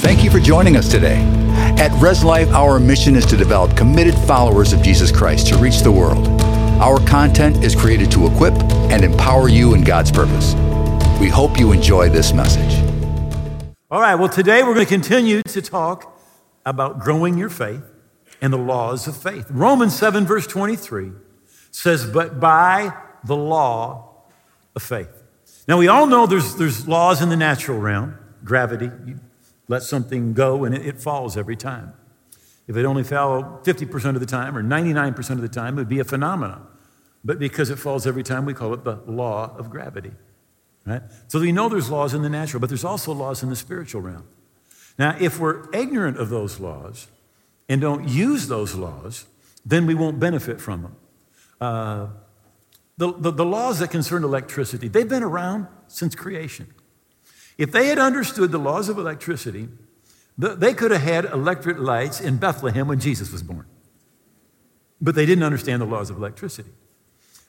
Thank you for joining us today. At Res Life, our mission is to develop committed followers of Jesus Christ to reach the world. Our content is created to equip and empower you in God's purpose. We hope you enjoy this message. All right, well, today we're going to continue to talk about growing your faith and the laws of faith. Romans 7, verse 23 says, But by the law of faith. Now, we all know there's, there's laws in the natural realm gravity. Let something go and it, it falls every time. If it only fell 50% of the time or 99% of the time, it would be a phenomenon. But because it falls every time, we call it the law of gravity. Right? So we know there's laws in the natural, but there's also laws in the spiritual realm. Now, if we're ignorant of those laws and don't use those laws, then we won't benefit from them. Uh, the, the, the laws that concern electricity, they've been around since creation. If they had understood the laws of electricity, they could have had electric lights in Bethlehem when Jesus was born. But they didn't understand the laws of electricity.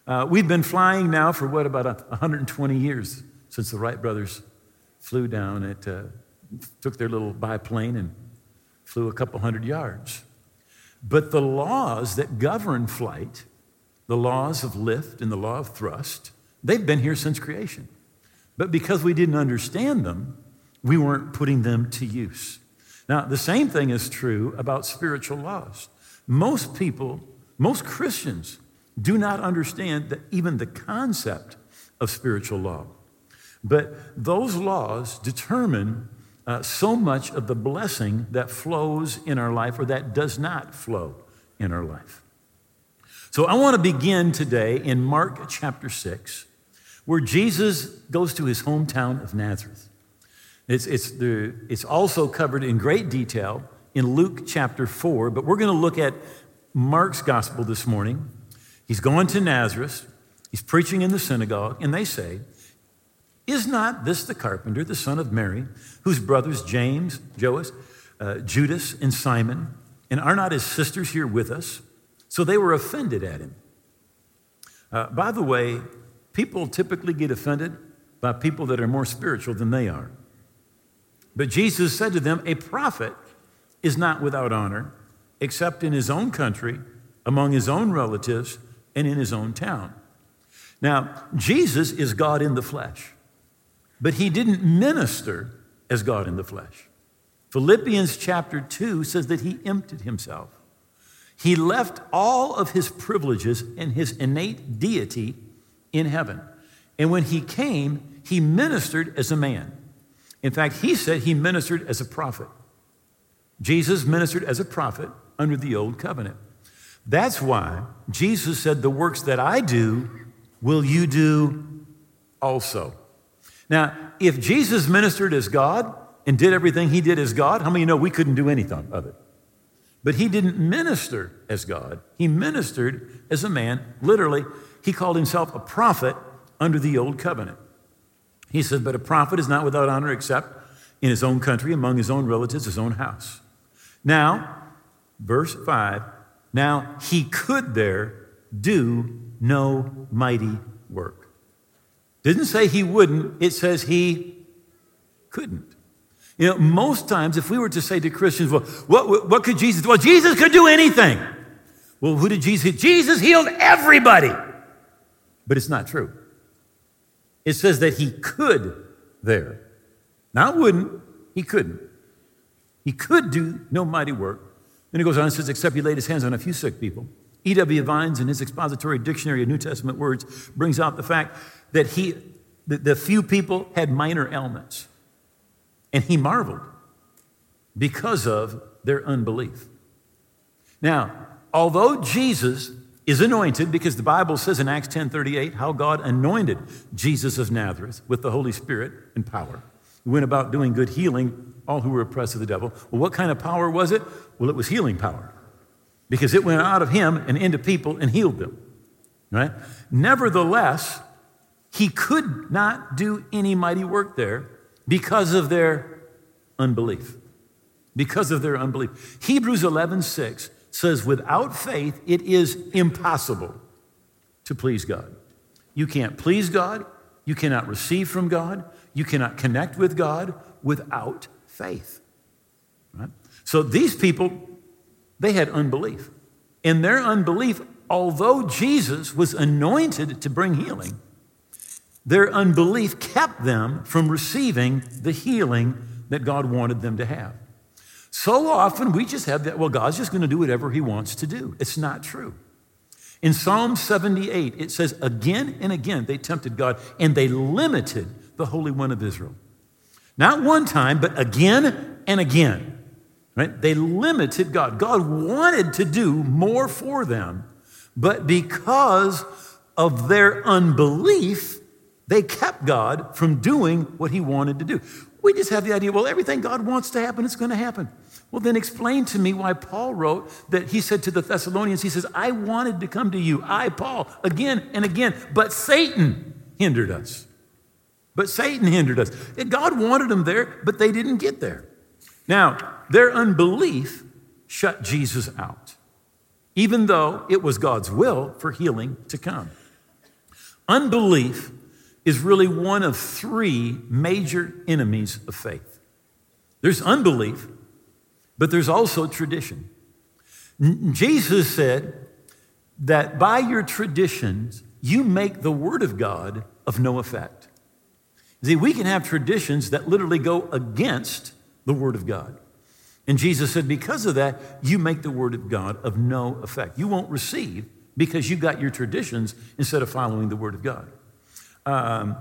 Uh, we've been flying now for what, about 120 years since the Wright brothers flew down. It uh, took their little biplane and flew a couple hundred yards. But the laws that govern flight, the laws of lift and the law of thrust, they've been here since creation. But because we didn't understand them, we weren't putting them to use. Now, the same thing is true about spiritual laws. Most people, most Christians, do not understand that even the concept of spiritual law. But those laws determine uh, so much of the blessing that flows in our life or that does not flow in our life. So I want to begin today in Mark chapter 6, where Jesus goes to his hometown of Nazareth. It's, it's, the, it's also covered in great detail in Luke chapter 4, but we're going to look at Mark's gospel this morning. He's going to Nazareth, he's preaching in the synagogue, and they say, Is not this the carpenter, the son of Mary, whose brothers James, Joses, uh, Judas, and Simon, and are not his sisters here with us? So they were offended at him. Uh, by the way, people typically get offended by people that are more spiritual than they are. But Jesus said to them, A prophet is not without honor, except in his own country, among his own relatives, and in his own town. Now, Jesus is God in the flesh, but he didn't minister as God in the flesh. Philippians chapter 2 says that he emptied himself. He left all of his privileges and his innate deity in heaven. And when he came, he ministered as a man. In fact, he said he ministered as a prophet. Jesus ministered as a prophet under the old covenant. That's why Jesus said, The works that I do, will you do also. Now, if Jesus ministered as God and did everything he did as God, how many know we couldn't do anything of it? But he didn't minister as God. He ministered as a man. Literally, he called himself a prophet under the old covenant. He said, But a prophet is not without honor except in his own country, among his own relatives, his own house. Now, verse 5 now, he could there do no mighty work. Didn't say he wouldn't, it says he couldn't. You know, most times, if we were to say to Christians, well, what, what could Jesus do? Well, Jesus could do anything. Well, who did Jesus Jesus healed everybody. But it's not true. It says that he could there. Not wouldn't, he couldn't. He could do no mighty work. Then he goes on and says, except he laid his hands on a few sick people. E.W. Vines, in his expository dictionary of New Testament words, brings out the fact that he, the, the few people had minor ailments. And he marveled because of their unbelief. Now, although Jesus is anointed, because the Bible says in Acts 10:38 how God anointed Jesus of Nazareth with the Holy Spirit and power. He went about doing good healing all who were oppressed of the devil. Well, what kind of power was it? Well, it was healing power because it went out of him and into people and healed them. Right? Nevertheless, he could not do any mighty work there because of their unbelief. Because of their unbelief. Hebrews 11 6 says, Without faith, it is impossible to please God. You can't please God. You cannot receive from God. You cannot connect with God without faith. Right? So these people, they had unbelief. In their unbelief, although Jesus was anointed to bring healing, their unbelief kept them from receiving the healing that God wanted them to have. So often we just have that, well, God's just going to do whatever He wants to do. It's not true. In Psalm 78, it says, again and again they tempted God and they limited the Holy One of Israel. Not one time, but again and again. Right? They limited God. God wanted to do more for them, but because of their unbelief, they kept God from doing what He wanted to do. We just have the idea, well, everything God wants to happen, it's going to happen. Well, then explain to me why Paul wrote that he said to the Thessalonians, he says, I wanted to come to you, I, Paul, again and again, but Satan hindered us. But Satan hindered us. God wanted them there, but they didn't get there. Now, their unbelief shut Jesus out, even though it was God's will for healing to come. Unbelief is really one of three major enemies of faith there's unbelief, but there's also tradition. Jesus said that by your traditions, you make the Word of God of no effect. See, we can have traditions that literally go against the Word of God. And Jesus said, because of that, you make the Word of God of no effect. You won't receive because you got your traditions instead of following the Word of God. Um,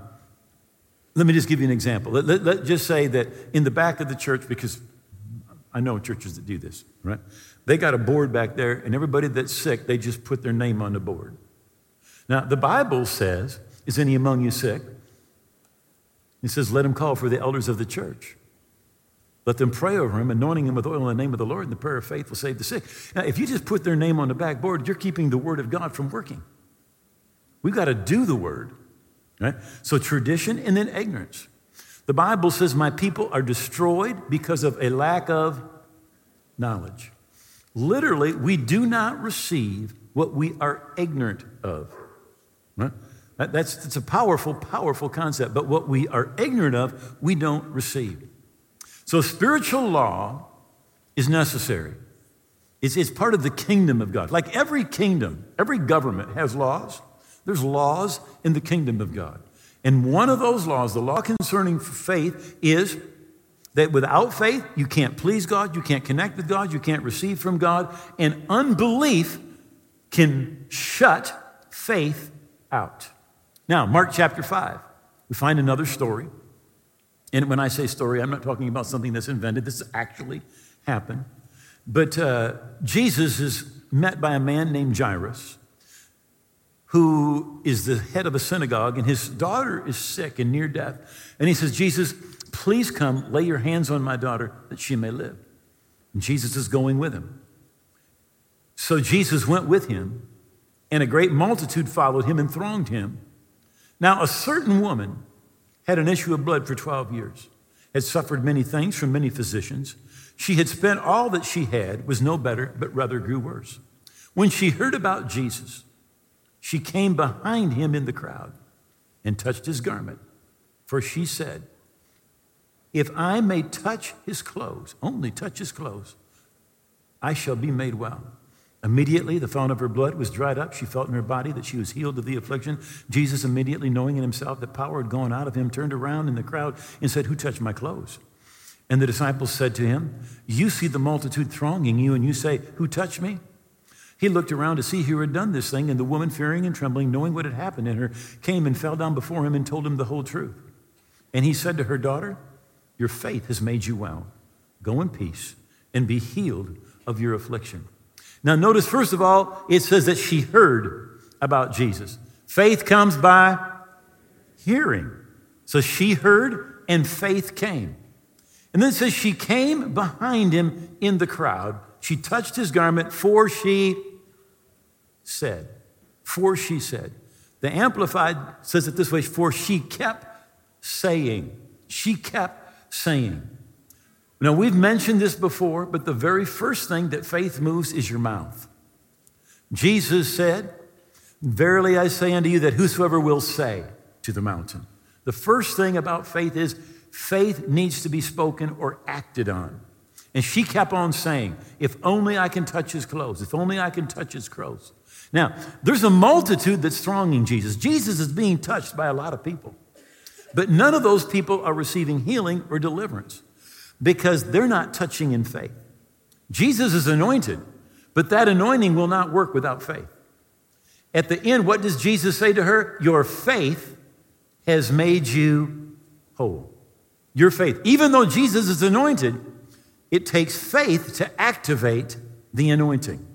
let me just give you an example. Let, let, let just say that in the back of the church, because I know churches that do this, right? They got a board back there, and everybody that's sick, they just put their name on the board. Now, the Bible says, Is any among you sick? It says, Let him call for the elders of the church. Let them pray over him, anointing him with oil in the name of the Lord, and the prayer of faith will save the sick. Now, if you just put their name on the backboard, you're keeping the word of God from working. We've got to do the word, right? So, tradition and then ignorance. The Bible says, My people are destroyed because of a lack of knowledge. Literally, we do not receive what we are ignorant of. That's, that's a powerful, powerful concept. But what we are ignorant of, we don't receive. So, spiritual law is necessary. It's, it's part of the kingdom of God. Like every kingdom, every government has laws. There's laws in the kingdom of God. And one of those laws, the law concerning faith, is that without faith, you can't please God, you can't connect with God, you can't receive from God, and unbelief can shut faith out. Now, Mark chapter 5, we find another story. And when I say story, I'm not talking about something that's invented, this actually happened. But uh, Jesus is met by a man named Jairus who is the head of a synagogue, and his daughter is sick and near death. And he says, Jesus, please come, lay your hands on my daughter that she may live. And Jesus is going with him. So Jesus went with him, and a great multitude followed him and thronged him. Now, a certain woman had an issue of blood for 12 years, had suffered many things from many physicians. She had spent all that she had, was no better, but rather grew worse. When she heard about Jesus, she came behind him in the crowd and touched his garment. For she said, If I may touch his clothes, only touch his clothes, I shall be made well. Immediately, the fount of her blood was dried up. She felt in her body that she was healed of the affliction. Jesus, immediately knowing in himself that power had gone out of him, turned around in the crowd and said, Who touched my clothes? And the disciples said to him, You see the multitude thronging you, and you say, Who touched me? He looked around to see who had done this thing, and the woman, fearing and trembling, knowing what had happened in her, came and fell down before him and told him the whole truth. And he said to her, Daughter, your faith has made you well. Go in peace and be healed of your affliction. Now, notice, first of all, it says that she heard about Jesus. Faith comes by hearing. So she heard, and faith came. And then it says she came behind him in the crowd. She touched his garment, for she said. For she said. The Amplified says it this way for she kept saying. She kept saying. Now, we've mentioned this before, but the very first thing that faith moves is your mouth. Jesus said, Verily I say unto you that whosoever will say to the mountain. The first thing about faith is faith needs to be spoken or acted on. And she kept on saying, If only I can touch his clothes, if only I can touch his clothes. Now, there's a multitude that's thronging Jesus. Jesus is being touched by a lot of people, but none of those people are receiving healing or deliverance because they're not touching in faith. Jesus is anointed, but that anointing will not work without faith. At the end, what does Jesus say to her? Your faith has made you whole. Your faith. Even though Jesus is anointed, it takes faith to activate the anointing,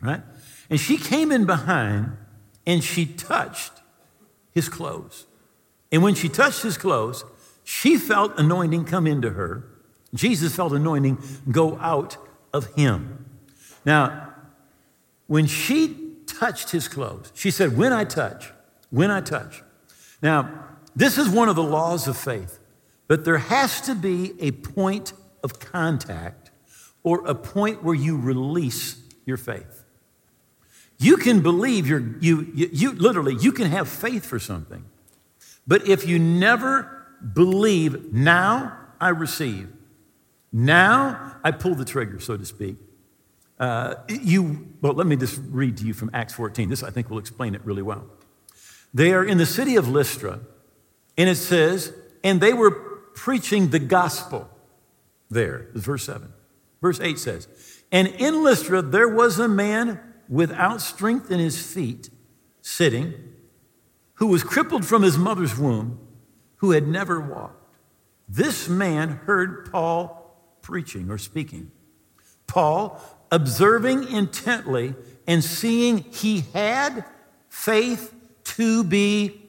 right? And she came in behind and she touched his clothes. And when she touched his clothes, she felt anointing come into her. Jesus felt anointing go out of him. Now, when she touched his clothes, she said, When I touch, when I touch. Now, this is one of the laws of faith, but there has to be a point of contact or a point where you release your faith. You can believe you're, you, you, you literally, you can have faith for something. But if you never believe, now I receive, now I pull the trigger, so to speak. Uh, you, well, let me just read to you from Acts 14. This, I think, will explain it really well. They are in the city of Lystra, and it says, and they were preaching the gospel there, verse 7. Verse 8 says, And in Lystra there was a man without strength in his feet, sitting, who was crippled from his mother's womb, who had never walked. This man heard Paul preaching or speaking. Paul, observing intently and seeing he had faith to be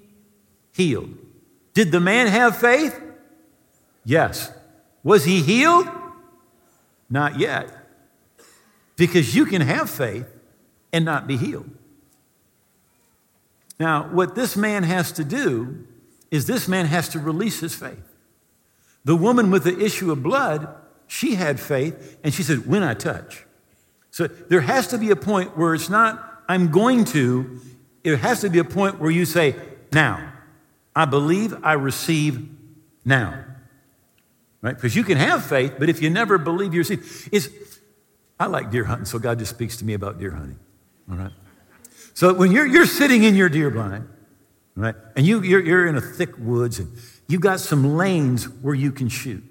healed. Did the man have faith? Yes. Was he healed? Not yet. Because you can have faith and not be healed. Now, what this man has to do is this man has to release his faith. The woman with the issue of blood, she had faith and she said, When I touch. So there has to be a point where it's not, I'm going to, it has to be a point where you say, Now, I believe I receive now right? Because you can have faith, but if you never believe you receive, it's, I like deer hunting, so God just speaks to me about deer hunting, all right? So when you're, you're sitting in your deer blind, right, and you, you're, you're in a thick woods and you've got some lanes where you can shoot,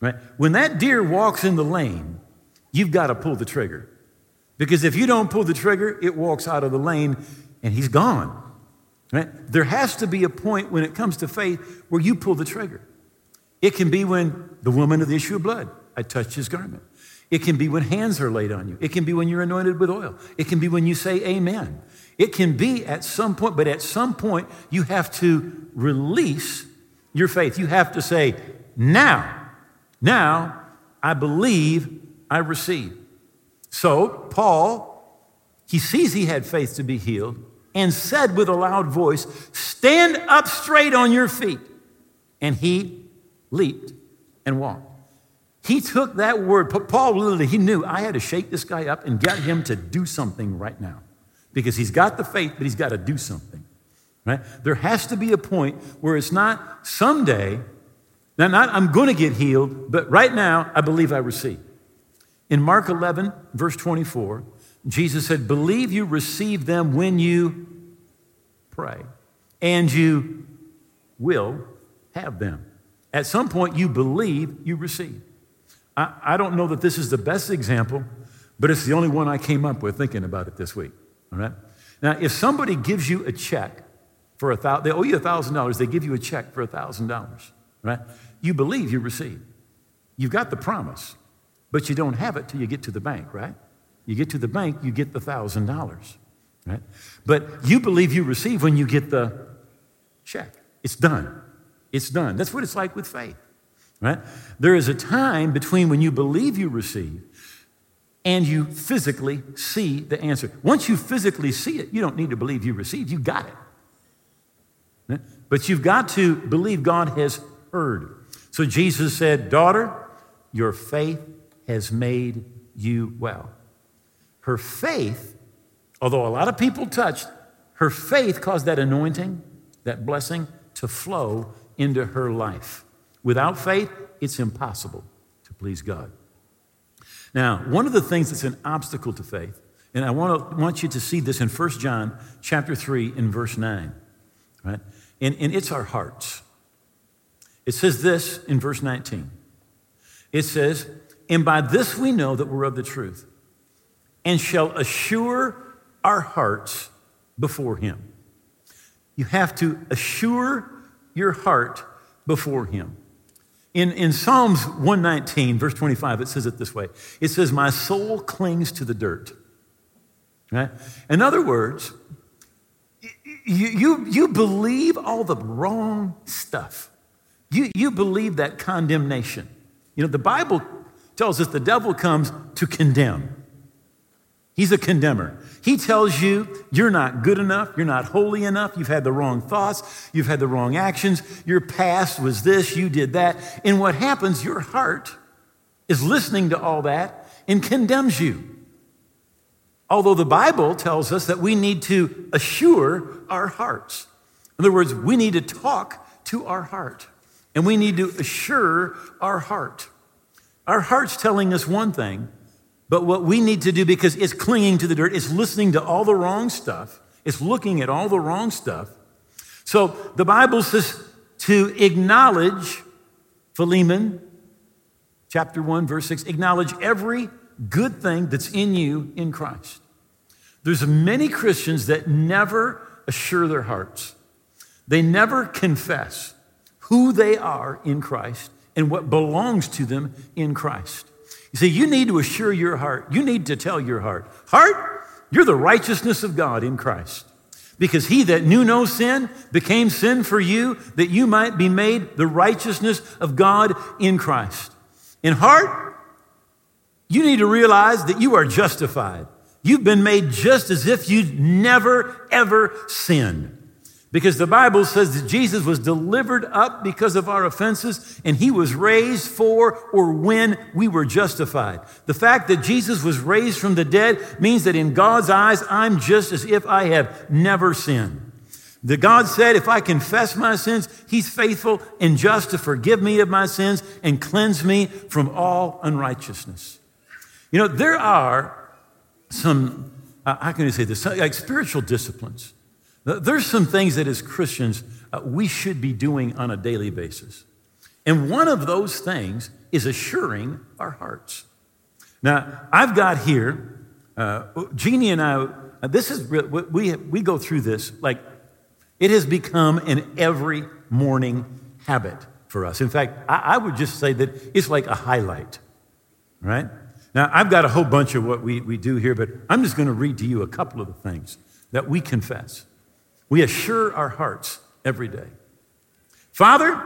right? When that deer walks in the lane, you've got to pull the trigger. Because if you don't pull the trigger, it walks out of the lane and he's gone. Right? There has to be a point when it comes to faith where you pull the trigger. It can be when the woman of the issue of blood, I touched his garment. It can be when hands are laid on you. It can be when you're anointed with oil. It can be when you say amen. It can be at some point, but at some point, you have to release your faith. You have to say, now, now, I believe I receive. So, Paul, he sees he had faith to be healed and said with a loud voice, Stand up straight on your feet. And he leaped, and walked. He took that word, Paul literally, he knew I had to shake this guy up and get him to do something right now. Because he's got the faith, but he's got to do something. Right? There has to be a point where it's not someday, now not I'm going to get healed, but right now I believe I receive. In Mark 11, verse 24, Jesus said, Believe you receive them when you pray, and you will have them. At some point, you believe, you receive. I, I don't know that this is the best example, but it's the only one I came up with thinking about it this week. All right? Now, if somebody gives you a check for a thousand, they owe you a thousand dollars, they give you a check for a thousand dollars, right? You believe you receive. You've got the promise, but you don't have it till you get to the bank, right? You get to the bank, you get the thousand dollars, right? But you believe you receive when you get the check. It's done. It's done. That's what it's like with faith, right? There is a time between when you believe you receive and you physically see the answer. Once you physically see it, you don't need to believe you received, you got it. Right? But you've got to believe God has heard. So Jesus said, Daughter, your faith has made you well. Her faith, although a lot of people touched, her faith caused that anointing, that blessing to flow into her life. Without faith, it's impossible to please God. Now, one of the things that's an obstacle to faith, and I want, to, want you to see this in 1 John chapter 3 in verse 9, right? And, and it's our hearts. It says this in verse 19. It says, And by this we know that we're of the truth, and shall assure our hearts before him. You have to assure your heart before him. In, in Psalms 119, verse 25, it says it this way It says, My soul clings to the dirt. Right? In other words, you, you, you believe all the wrong stuff. You, you believe that condemnation. You know, the Bible tells us the devil comes to condemn. He's a condemner. He tells you you're not good enough, you're not holy enough, you've had the wrong thoughts, you've had the wrong actions, your past was this, you did that. And what happens, your heart is listening to all that and condemns you. Although the Bible tells us that we need to assure our hearts. In other words, we need to talk to our heart and we need to assure our heart. Our heart's telling us one thing, but what we need to do, because it's clinging to the dirt, it's listening to all the wrong stuff, it's looking at all the wrong stuff. So the Bible says to acknowledge, Philemon chapter 1, verse 6, acknowledge every good thing that's in you in Christ. There's many Christians that never assure their hearts. They never confess who they are in Christ and what belongs to them in Christ. You see, you need to assure your heart. You need to tell your heart, Heart, you're the righteousness of God in Christ. Because he that knew no sin became sin for you, that you might be made the righteousness of God in Christ. In heart, you need to realize that you are justified. You've been made just as if you'd never, ever sinned. Because the Bible says that Jesus was delivered up because of our offenses and he was raised for or when we were justified. The fact that Jesus was raised from the dead means that in God's eyes, I'm just as if I have never sinned. The God said, if I confess my sins, he's faithful and just to forgive me of my sins and cleanse me from all unrighteousness. You know, there are some, how can I say this, like spiritual disciplines there's some things that as Christians uh, we should be doing on a daily basis. And one of those things is assuring our hearts. Now, I've got here, uh, Jeannie and I, uh, this is, we, we go through this like it has become an every morning habit for us. In fact, I, I would just say that it's like a highlight, right? Now, I've got a whole bunch of what we, we do here, but I'm just going to read to you a couple of the things that we confess. We assure our hearts every day. Father,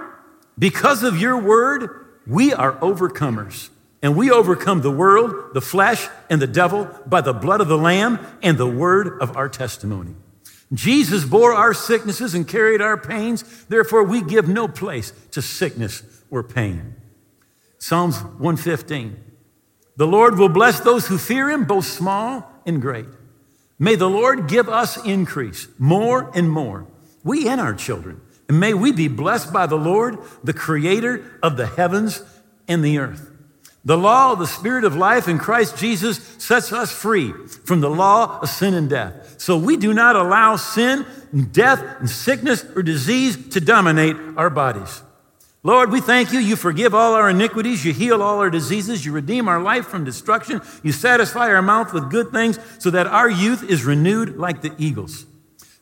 because of your word, we are overcomers. And we overcome the world, the flesh, and the devil by the blood of the Lamb and the word of our testimony. Jesus bore our sicknesses and carried our pains. Therefore, we give no place to sickness or pain. Psalms 115. The Lord will bless those who fear him, both small and great. May the Lord give us increase more and more, we and our children. And may we be blessed by the Lord, the creator of the heavens and the earth. The law of the Spirit of life in Christ Jesus sets us free from the law of sin and death. So we do not allow sin, and death, and sickness or disease to dominate our bodies. Lord, we thank you. You forgive all our iniquities. You heal all our diseases. You redeem our life from destruction. You satisfy our mouth with good things so that our youth is renewed like the eagles.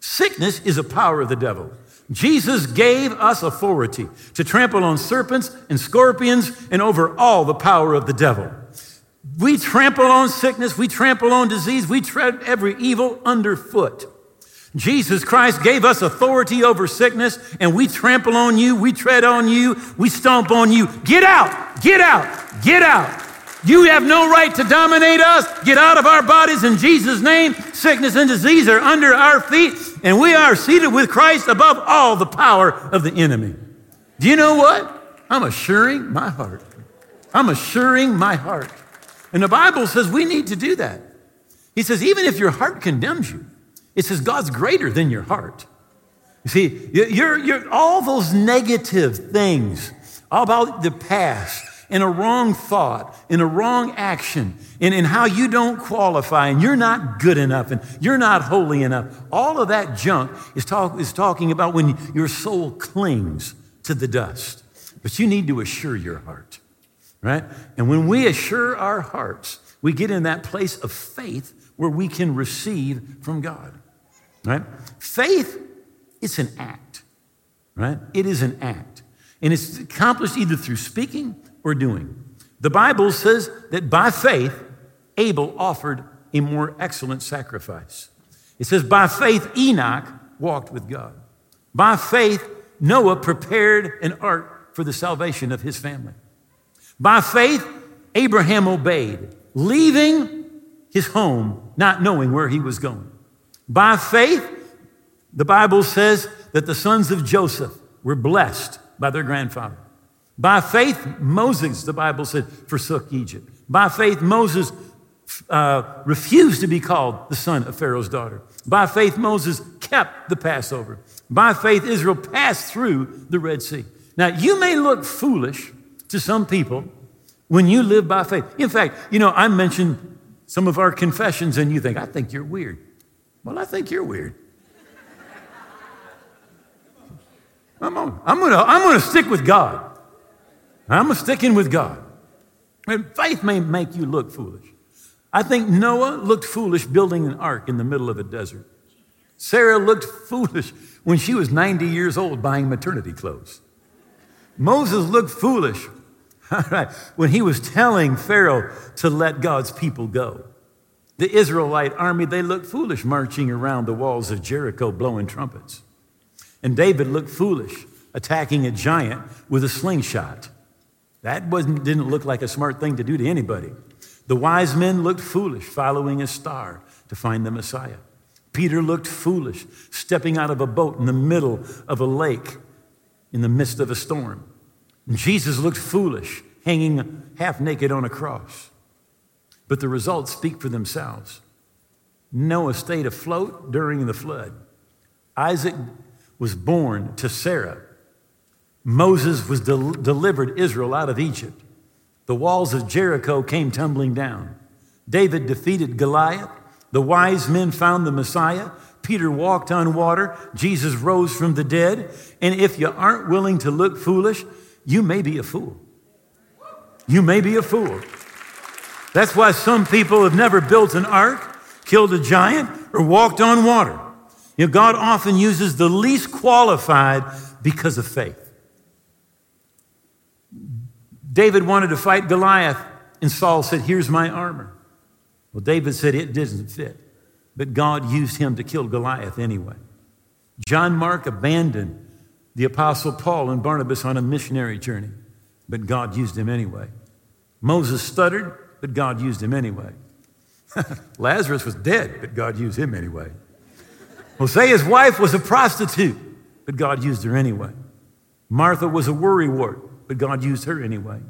Sickness is a power of the devil. Jesus gave us authority to trample on serpents and scorpions and over all the power of the devil. We trample on sickness. We trample on disease. We tread every evil underfoot. Jesus Christ gave us authority over sickness, and we trample on you, we tread on you, we stomp on you. Get out, get out, get out. You have no right to dominate us. Get out of our bodies in Jesus' name. Sickness and disease are under our feet, and we are seated with Christ above all the power of the enemy. Do you know what? I'm assuring my heart. I'm assuring my heart. And the Bible says we need to do that. He says, even if your heart condemns you, it says God's greater than your heart. You see, you're, you're all those negative things all about the past and a wrong thought, and a wrong action, and, in how you don't qualify and you're not good enough and you're not holy enough. All of that junk is, talk, is talking about when your soul clings to the dust. But you need to assure your heart, right? And when we assure our hearts, we get in that place of faith where we can receive from God, right? Faith, it's an act, right? It is an act. And it's accomplished either through speaking or doing. The Bible says that by faith, Abel offered a more excellent sacrifice. It says, by faith, Enoch walked with God. By faith, Noah prepared an ark for the salvation of his family. By faith, Abraham obeyed, leaving his home, not knowing where he was going. By faith, the Bible says that the sons of Joseph were blessed by their grandfather. By faith, Moses, the Bible said, forsook Egypt. By faith, Moses uh, refused to be called the son of Pharaoh's daughter. By faith, Moses kept the Passover. By faith, Israel passed through the Red Sea. Now, you may look foolish to some people when you live by faith. In fact, you know, I mentioned some of our confessions, and you think, I think you're weird. Well, I think you're weird. I'm, on, I'm gonna, I'm gonna stick with God. I'm sticking with God. And faith may make you look foolish. I think Noah looked foolish building an ark in the middle of a desert. Sarah looked foolish when she was 90 years old buying maternity clothes. Moses looked foolish when he was telling Pharaoh to let God's people go. The Israelite army, they looked foolish marching around the walls of Jericho blowing trumpets. And David looked foolish attacking a giant with a slingshot. That wasn't, didn't look like a smart thing to do to anybody. The wise men looked foolish following a star to find the Messiah. Peter looked foolish stepping out of a boat in the middle of a lake in the midst of a storm. And Jesus looked foolish hanging half naked on a cross. But the results speak for themselves. Noah stayed afloat during the flood. Isaac was born to Sarah. Moses was del- delivered Israel out of Egypt. The walls of Jericho came tumbling down. David defeated Goliath. The wise men found the Messiah. Peter walked on water. Jesus rose from the dead. And if you aren't willing to look foolish, you may be a fool. You may be a fool. That's why some people have never built an ark, killed a giant, or walked on water. You know, God often uses the least qualified because of faith. David wanted to fight Goliath, and Saul said, Here's my armor. Well, David said it doesn't fit, but God used him to kill Goliath anyway. John Mark abandoned the Apostle Paul and Barnabas on a missionary journey, but God used him anyway. Moses stuttered, but God used him anyway. Lazarus was dead, but God used him anyway. Hosea's wife was a prostitute, but God used her anyway. Martha was a worrywart, but God used her anyway.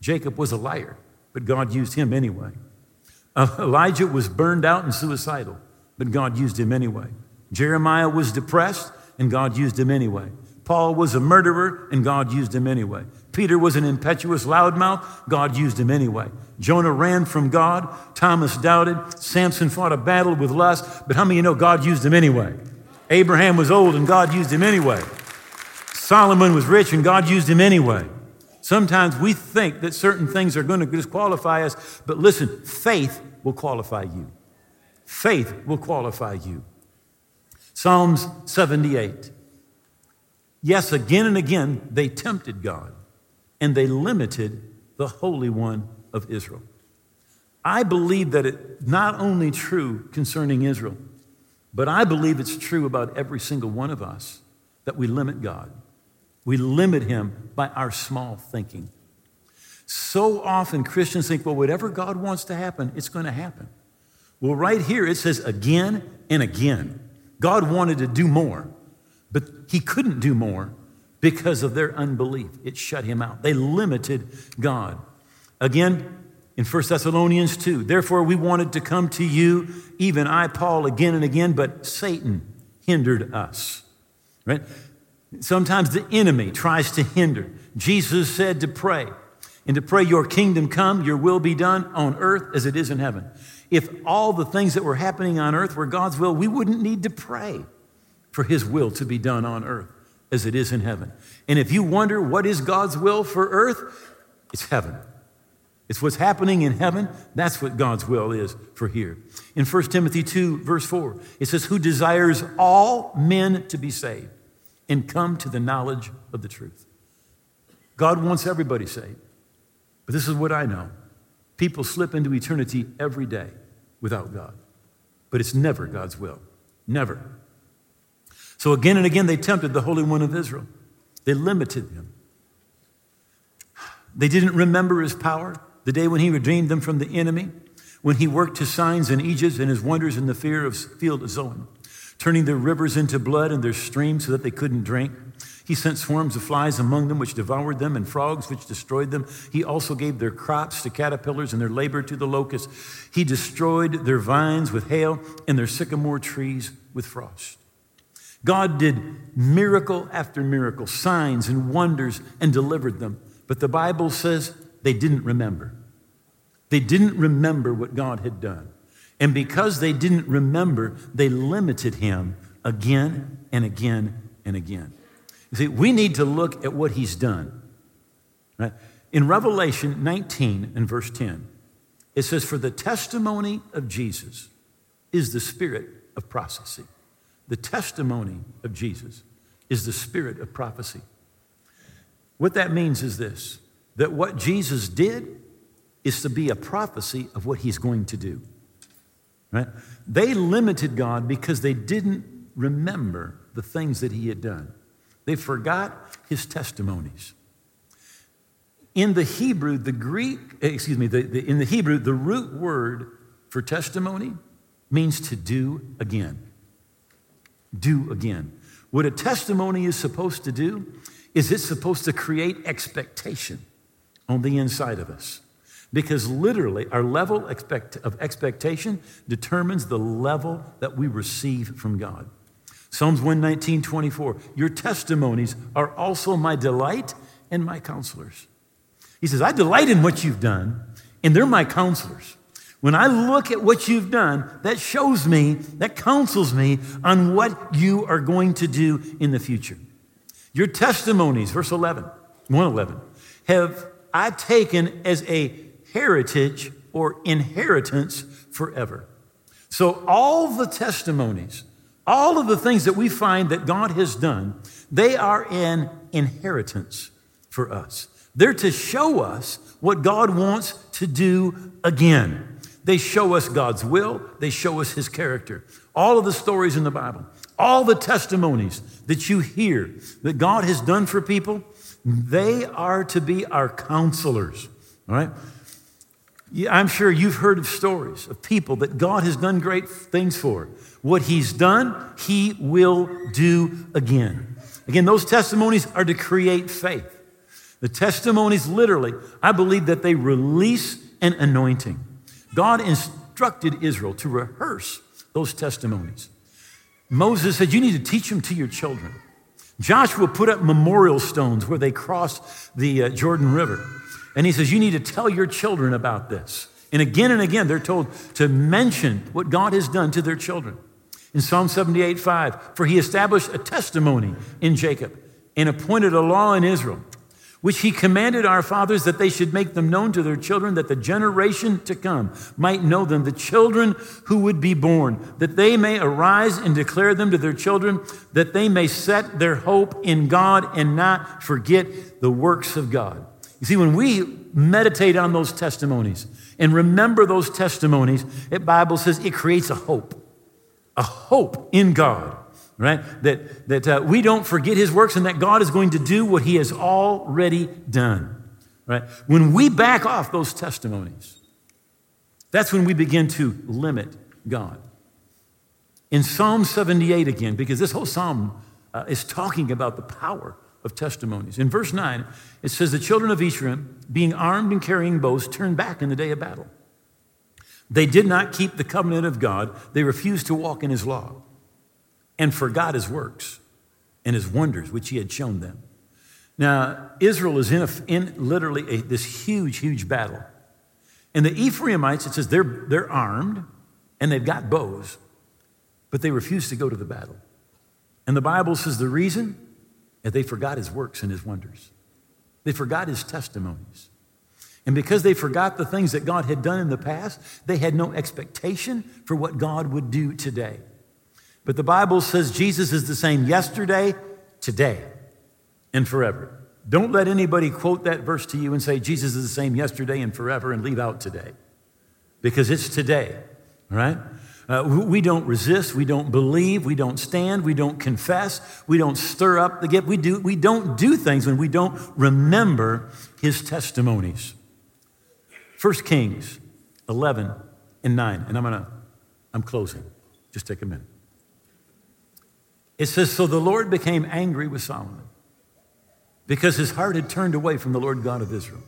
Jacob was a liar, but God used him anyway. Elijah was burned out and suicidal, but God used him anyway. Jeremiah was depressed, and God used him anyway. Paul was a murderer, and God used him anyway. Peter was an impetuous loudmouth, God used him anyway. Jonah ran from God. Thomas doubted. Samson fought a battle with lust. But how many of you know God used him anyway? Abraham was old and God used him anyway. Solomon was rich and God used him anyway. Sometimes we think that certain things are going to disqualify us, but listen, faith will qualify you. Faith will qualify you. Psalms 78. Yes, again and again, they tempted God and they limited the Holy One of Israel. I believe that it's not only true concerning Israel, but I believe it's true about every single one of us that we limit God. We limit Him by our small thinking. So often Christians think, well, whatever God wants to happen, it's going to happen. Well, right here it says again and again. God wanted to do more, but He couldn't do more because of their unbelief. It shut Him out. They limited God. Again, in 1 Thessalonians 2, therefore we wanted to come to you, even I, Paul, again and again, but Satan hindered us. Right? Sometimes the enemy tries to hinder. Jesus said to pray. and to pray, Your kingdom come, your will be done on earth as it is in heaven. If all the things that were happening on earth were God's will, we wouldn't need to pray for His will to be done on earth as it is in heaven. And if you wonder what is God's will for earth, it's heaven. It's what's happening in heaven. That's what God's will is for here. In 1 Timothy 2, verse 4, it says, Who desires all men to be saved and come to the knowledge of the truth. God wants everybody saved. But this is what I know people slip into eternity every day without God. But it's never God's will. Never. So again and again, they tempted the Holy One of Israel. They limited him. They didn't remember his power, the day when he redeemed them from the enemy, when he worked his signs in Egypt and his wonders in the fear of field of Zoan, turning their rivers into blood and their streams so that they couldn't drink. He sent swarms of flies among them, which devoured them, and frogs, which destroyed them. He also gave their crops to caterpillars and their labor to the locusts. He destroyed their vines with hail and their sycamore trees with frost. God did miracle after miracle, signs and wonders, and delivered them. But the Bible says they didn't remember. They didn't remember what God had done. And because they didn't remember, they limited him again and again and again. You see, we need to look at what he's done. Right? In Revelation 19 and verse 10, it says, For the testimony of Jesus is the spirit of prophecy. The testimony of Jesus is the spirit of prophecy. What that means is this that what Jesus did is to be a prophecy of what he's going to do. Right? They limited God because they didn't remember the things that he had done. They forgot his testimonies. In the Hebrew, the Greek, eh, excuse me, the, the, in the Hebrew, the root word for testimony means to do again do again. What a testimony is supposed to do is it's supposed to create expectation on the inside of us. Because literally, our level expect, of expectation determines the level that we receive from God. Psalms 119, 24. Your testimonies are also my delight and my counselors. He says, I delight in what you've done, and they're my counselors. When I look at what you've done, that shows me, that counsels me on what you are going to do in the future. Your testimonies, verse 11, 111, have I taken as a heritage or inheritance forever. So, all the testimonies, all of the things that we find that God has done, they are an inheritance for us. They're to show us what God wants to do again. They show us God's will, they show us his character. All of the stories in the Bible, all the testimonies that you hear that God has done for people, they are to be our counselors. All right? I'm sure you've heard of stories of people that God has done great things for. What he's done, he will do again. Again, those testimonies are to create faith. The testimonies, literally, I believe that they release an anointing. God instructed Israel to rehearse those testimonies. Moses said, You need to teach them to your children. Joshua put up memorial stones where they crossed the uh, Jordan River. And he says, You need to tell your children about this. And again and again, they're told to mention what God has done to their children. In Psalm 78 5, for he established a testimony in Jacob and appointed a law in Israel which he commanded our fathers that they should make them known to their children, that the generation to come might know them, the children who would be born, that they may arise and declare them to their children, that they may set their hope in God and not forget the works of God. You see, when we meditate on those testimonies and remember those testimonies, the Bible says it creates a hope, a hope in God right? That, that uh, we don't forget his works and that God is going to do what he has already done, right? When we back off those testimonies, that's when we begin to limit God. In Psalm 78 again, because this whole psalm uh, is talking about the power of testimonies. In verse 9, it says, The children of Ephraim, being armed and carrying bows, turned back in the day of battle. They did not keep the covenant of God, they refused to walk in his law and forgot his works and his wonders which he had shown them. Now, Israel is in, a, in literally a, this huge, huge battle. And the Ephraimites, it says they're, they're armed and they've got bows, but they refuse to go to the battle. And the Bible says the reason is they forgot his works and his wonders. They forgot his testimonies. And because they forgot the things that God had done in the past, they had no expectation for what God would do today. But the Bible says Jesus is the same yesterday, today, and forever. Don't let anybody quote that verse to you and say Jesus is the same yesterday and forever and leave out today. Because it's today, right? Uh, we don't resist, we don't believe, we don't stand, we don't confess, we don't stir up the gift. We, do, we don't do things when we don't remember his testimonies. 1 Kings 11 and 9, and I'm gonna, I'm closing. Just take a minute. It says, So the Lord became angry with Solomon because his heart had turned away from the Lord God of Israel,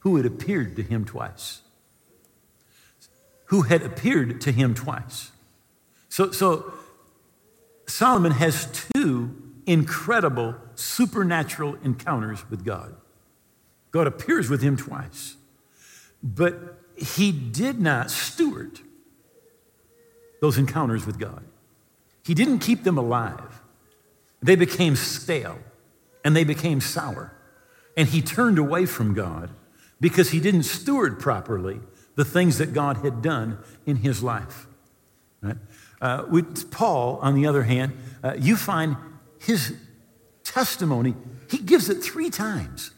who had appeared to him twice. Who had appeared to him twice. So, so Solomon has two incredible supernatural encounters with God. God appears with him twice, but he did not steward those encounters with God. He didn't keep them alive. They became stale and they became sour. And he turned away from God because he didn't steward properly the things that God had done in his life. Right? Uh, with Paul, on the other hand, uh, you find his testimony, he gives it three times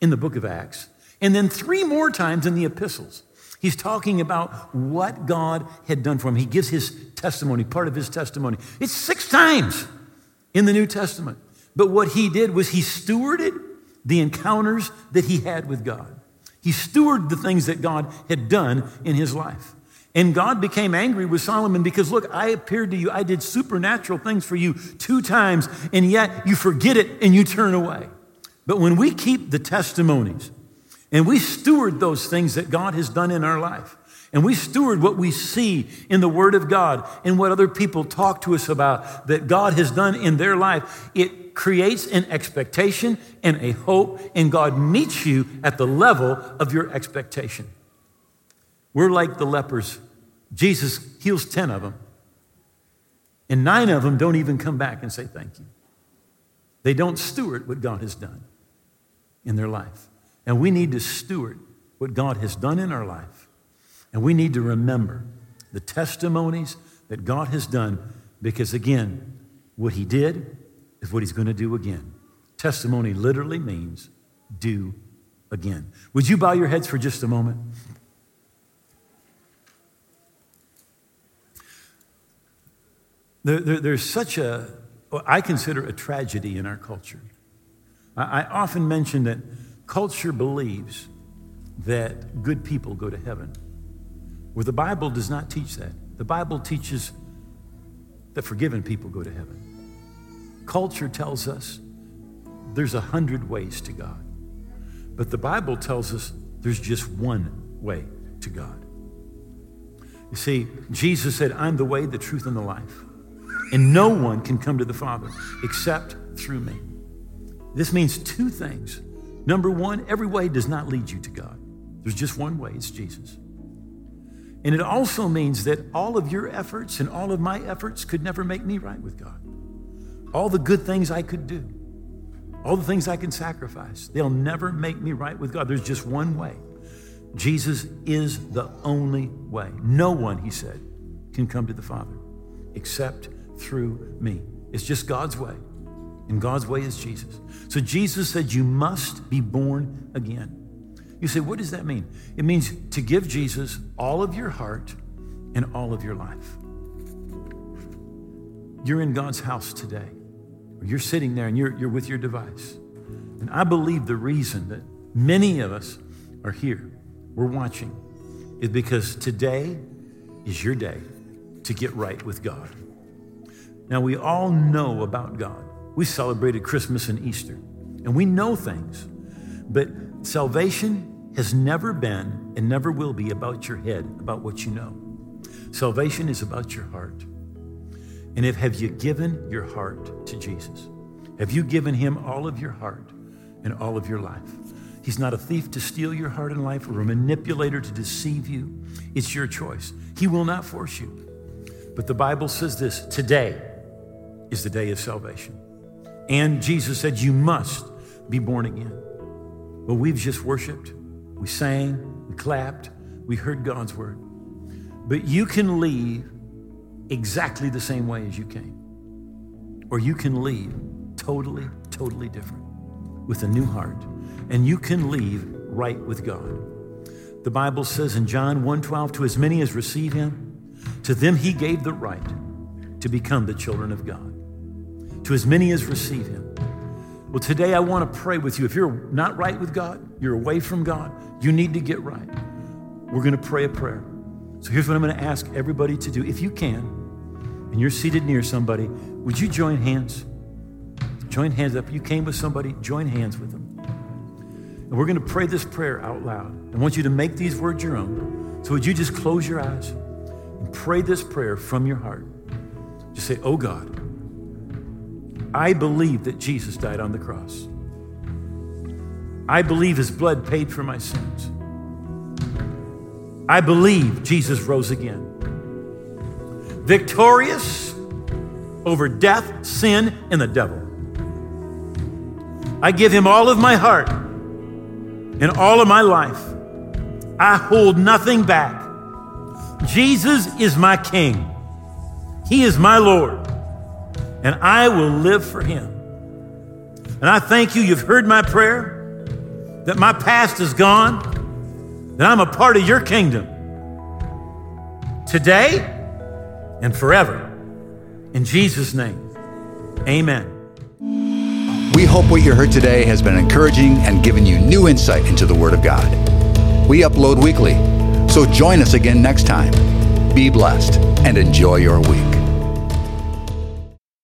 in the book of Acts, and then three more times in the epistles. He's talking about what God had done for him. He gives his testimony, part of his testimony. It's six times in the New Testament. But what he did was he stewarded the encounters that he had with God. He stewarded the things that God had done in his life. And God became angry with Solomon because, look, I appeared to you, I did supernatural things for you two times, and yet you forget it and you turn away. But when we keep the testimonies and we steward those things that God has done in our life, and we steward what we see in the Word of God and what other people talk to us about that God has done in their life, it creates an expectation and a hope, and God meets you at the level of your expectation. We're like the lepers. Jesus heals 10 of them, and nine of them don't even come back and say thank you. They don't steward what God has done in their life. And we need to steward what God has done in our life and we need to remember the testimonies that God has done because, again, what He did is what He's going to do again. Testimony literally means do again. Would you bow your heads for just a moment? There, there, there's such a, I consider a tragedy in our culture. I, I often mention that culture believes that good people go to heaven. Where the Bible does not teach that. The Bible teaches that forgiven people go to heaven. Culture tells us there's a hundred ways to God. But the Bible tells us there's just one way to God. You see, Jesus said, I'm the way, the truth, and the life. And no one can come to the Father except through me. This means two things. Number one, every way does not lead you to God. There's just one way, it's Jesus. And it also means that all of your efforts and all of my efforts could never make me right with God. All the good things I could do, all the things I can sacrifice, they'll never make me right with God. There's just one way. Jesus is the only way. No one, he said, can come to the Father except through me. It's just God's way. And God's way is Jesus. So Jesus said, You must be born again. You say, what does that mean? It means to give Jesus all of your heart and all of your life. You're in God's house today, or you're sitting there and you're, you're with your device. And I believe the reason that many of us are here, we're watching, is because today is your day to get right with God. Now, we all know about God. We celebrated Christmas and Easter, and we know things, but Salvation has never been and never will be about your head, about what you know. Salvation is about your heart. And if have you given your heart to Jesus? Have you given him all of your heart, and all of your life. He's not a thief to steal your heart and life or a manipulator to deceive you. It's your choice. He will not force you. But the Bible says this today is the day of salvation. And Jesus said, You must be born again. Well, we've just worshiped, we sang, we clapped, we heard God's word. But you can leave exactly the same way as you came, or you can leave totally, totally different with a new heart, and you can leave right with God. The Bible says in John 1:12, to as many as receive him, to them he gave the right to become the children of God. To as many as receive him. Well, today I want to pray with you. If you're not right with God, you're away from God, you need to get right. We're going to pray a prayer. So here's what I'm going to ask everybody to do. If you can, and you're seated near somebody, would you join hands? Join hands up. You came with somebody, join hands with them. And we're going to pray this prayer out loud. I want you to make these words your own. So would you just close your eyes and pray this prayer from your heart? Just say, Oh God, I believe that Jesus died on the cross. I believe his blood paid for my sins. I believe Jesus rose again. Victorious over death, sin, and the devil. I give him all of my heart and all of my life. I hold nothing back. Jesus is my King. He is my Lord and I will live for him. And I thank you, you've heard my prayer, that my past is gone, that I'm a part of your kingdom today and forever. In Jesus' name, amen. We hope what you heard today has been encouraging and given you new insight into the Word of God. We upload weekly, so join us again next time. Be blessed and enjoy your week.